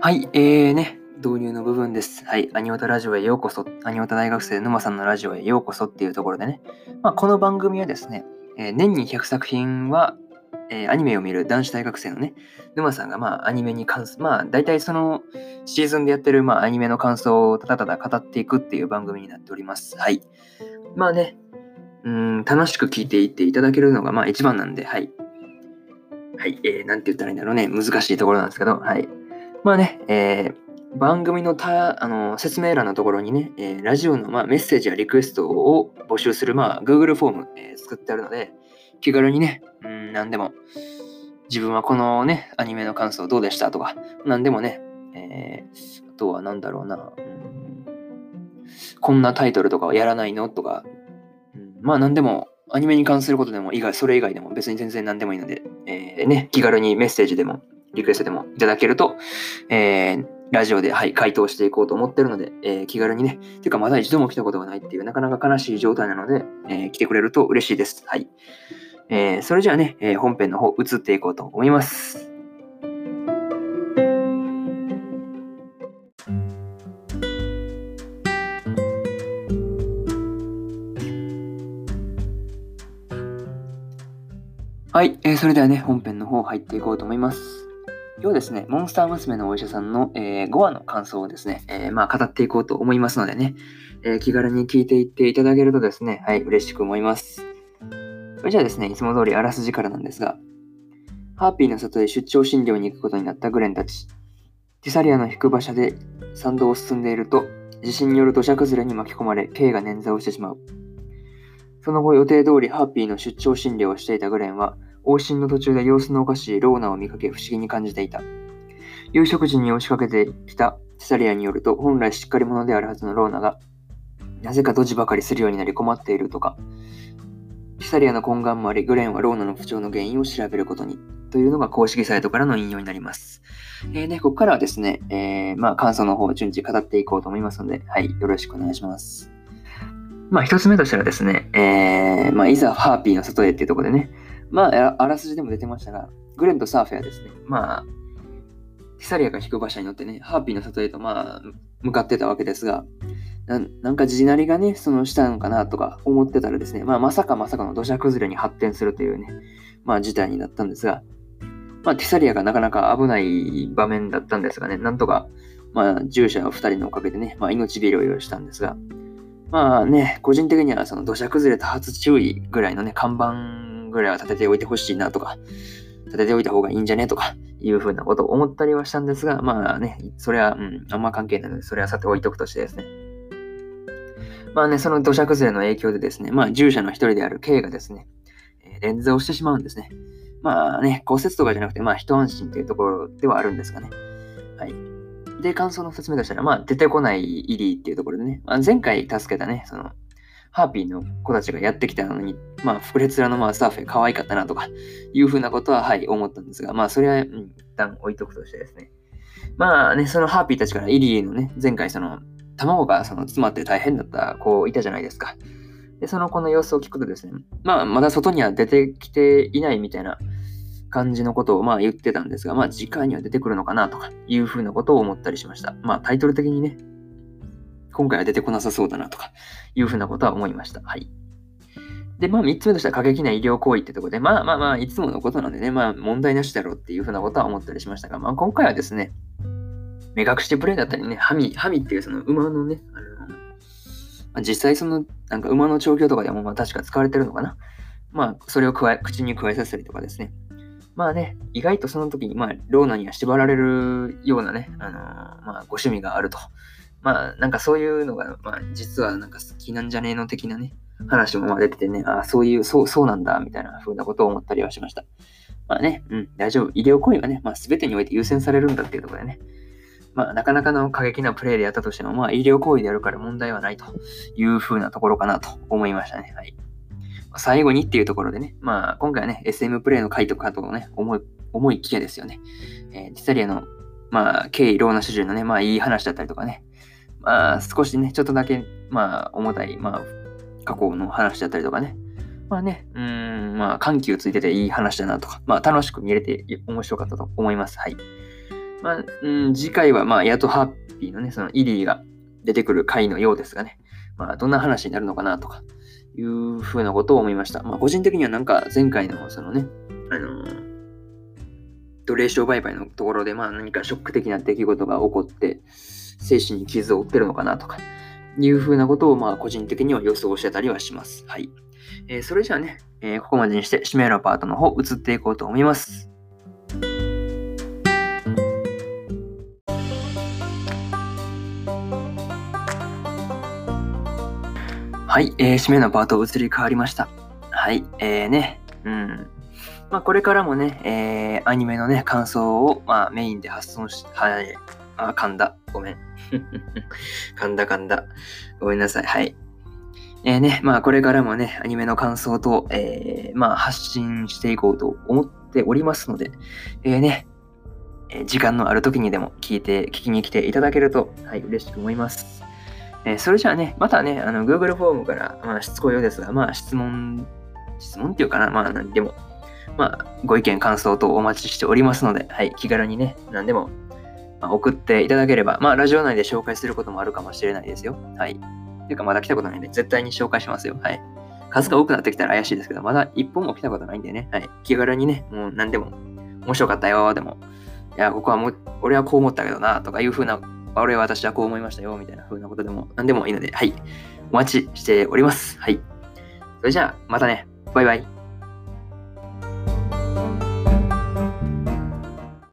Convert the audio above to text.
はい、えーね、導入の部分です。はい、アニオタラジオへようこそ、アニオタ大学生沼さんのラジオへようこそっていうところでね、まあ、この番組はですね、えー、年に100作品は、えー、アニメを見る男子大学生のね、沼さんがまあアニメに関する、まあ大体そのシーズンでやってるまあアニメの感想をただただ語っていくっていう番組になっております。はい。まあね、うん、楽しく聞いていっていただけるのがまあ一番なんで、はい。はい、えー、なんて言ったらいいんだろうね、難しいところなんですけど、はい。まあね、えー、番組のたあの説明欄のところにね、えー、ラジオの、まあ、メッセージやリクエストを募集する、まあ、Google フォーム、えー、作ってあるので、気軽にね、うん、何でも、自分はこのね、アニメの感想どうでしたとか、何でもね、えー、あとは何だろうな、うん、こんなタイトルとかはやらないのとか、まあ何でも、アニメに関することでも、以外、それ以外でも別に全然何でもいいので、えー、ね、気軽にメッセージでもリクエストでもいただけると、えー、ラジオで、はい、回答していこうと思ってるので、えー、気軽にね、てかまだ一度も来たことがないっていう、なかなか悲しい状態なので、えー、来てくれると嬉しいです。はい。えー、それじゃあね、え、本編の方移っていこうと思います。はい、えー、それではね、本編の方入っていこうと思います。今日ですね、モンスター娘のお医者さんの、えー、5話の感想をですね、えー、まあ語っていこうと思いますのでね、えー、気軽に聞いていっていただけるとですね、はい、嬉しく思います。それじゃあですね、いつも通りあらすじからなんですが、ハーピーの里へ出張診療に行くことになったグレンたち。ティサリアの引く馬車で山道を進んでいると、地震による土砂崩れに巻き込まれ、K が捻挫をしてしまう。その後予定通りハーピーの出張診療をしていたグレンは、往診の途中で様子のおかしいローナを見かけ不思議に感じていた。夕食時に押しかけてきたテサリアによると、本来しっかり者であるはずのローナが、なぜかドジばかりするようになり困っているとか、テサリアの懇願もあり、グレンはローナの不調の原因を調べることに、というのが公式サイトからの引用になります。えー、ね、ここからはですね、えー、まあ、感想の方を順次語っていこうと思いますので、はい、よろしくお願いします。まあ、一つ目としてはですね、えー、まあ、いざハーピーの里へっていうところでね、まあ、あらすじでも出てましたが、グレンとサーフェですね。まあ、ティサリアが引く馬車に乗ってね、ハーピーの里へと、まあ、向かってたわけですが、ななんか地鳴りがね、そのしたのかなとか思ってたらですね、まあ、まさかまさかの土砂崩れに発展するというね、まあ、事態になったんですが、まあ、ティサリアがなかなか危ない場面だったんですがね、なんとか、まあ、従者2人のおかげでね、まあ、命拾いをしたんですが、まあね、個人的にはその土砂崩れ多発注意ぐらいのね、看板ぐらいは立てておいてほしいなとか、立てておいた方がいいんじゃねとか、いうふうなことを思ったりはしたんですが、まあね、それは、うん、あんま関係ないので、それはさて置いとくとしてですね。まあね、その土砂崩れの影響でですね、まあ従者の一人である K がですね、えー、捻挫をしてしまうんですね。まあね、骨折とかじゃなくて、まあ一安心というところではあるんですがね。はい。で、感想の説明としたら、まあ出てこないイリーっていうところでね、まあ、前回助けたね、そのハーピーの子たちがやってきたのに、まあ、フレツラのまあスタッフェ可愛かったなとか、いうふうなことは、はい、思ったんですが、まあ、それは、うん、一旦置いとくとしてですね。まあね、そのハーピーたちからイリーのね、前回その、卵がその詰まって大変だった子いたじゃないですか。で、その子の様子を聞くとですね、まあ、まだ外には出てきていないみたいな感じのことをまあ言ってたんですが、まあ次回には出てくるのかなとかいうふうなことを思ったりしました。まあタイトル的にね、今回は出てこなさそうだなとかいうふうなことは思いました。はい。で、まあ、3つ目としては過激な医療行為ってとこで、まあまあまあ、いつものことなんでね、まあ、問題なしだろうっていうふうなことは思ったりしましたが、まあ、今回はですね、目隠しプレイだったりね、ハミ、ハミっていうその馬のね、あの、まあ、実際その、なんか馬の調教とかでもまあ確か使われてるのかな。まあ、それを加え、口に加えさせたりとかですね。まあね、意外とその時に、まあ、ローナには縛られるようなね、あのー、まあ、ご趣味があるとまあ、なんかそういうのが、まあ、実はなんか好きなんじゃねえの的なね、話も出ててね、ああ、そういう、そう、そうなんだ、みたいな風なことを思ったりはしました。まあね、うん、大丈夫。医療行為はね、まあ、全てにおいて優先されるんだっていうところでね、まあ、なかなかの過激なプレイでやったとしても、まあ、医療行為であるから問題はないという風なところかなと思いましたね。はい。最後にっていうところでね、まあ、今回はね、SM プレイの回とかとね、思い、思いきやですよね。えー、ティサリアの、まあ、経緯、ローナ主従のね、まあ、いい話だったりとかね、まあ、少しね、ちょっとだけ、まあ、重たい、まあ、過去の話だったりとかね、まあね、うん、まあ緩急ついてていい話だなとか、まあ楽しく見れて面白かったと思います。はい。まあ、うん、次回はまあ、やっとハッピーのね、そのイリーが出てくる回のようですがね、まあ、どんな話になるのかなとか、いうふうなことを思いました。まあ、個人的にはなんか前回のそのね、あのー、奴隷商売買のところで、まあ何かショック的な出来事が起こって、精神に傷を負ってるのかなとか、いうふうなことを、まあ個人的には予想してたりはします。はい。えー、それじゃあね、えー、ここまでにして締めのパートの方移っていこうと思います。はい、えー、締めのパート移り変わりました。はい、えーね、うん。まあ、これからもね、えー、アニメのね、感想を、まあ、メインで発送し、はい、あ、噛んだ。ごめん。噛んだ噛んだ。ごめんなさい。はい。えー、ね、まあ、これからもね、アニメの感想と、えー、まあ、発信していこうと思っておりますので、えー、ね、え時間のある時にでも聞いて、聞きに来ていただけると、はい、嬉しく思います。えー、それじゃあね、またね、あの、Google フォームから、まあ、しつこいようですが、まあ、質問、質問っていうかな、まあ、何でも、まあ、ご意見、感想等お待ちしておりますので、はい、気軽にね、何でも、まあ、送っていただければ、まあ、ラジオ内で紹介することもあるかもしれないですよ。はい。ていうか、まだ来たことないんで、絶対に紹介しますよ。はい。数が多くなってきたら怪しいですけど、まだ一本も来たことないんでね、はい。気軽にね、もう何でも、面白かったよ、でも、いや、ここはもう、俺はこう思ったけどな、とかいう風な俺は私はこう思いましたよ、みたいな風なことでも何でもいいので、はい。お待ちしております。はい。それじゃあ、またね。バイバイ。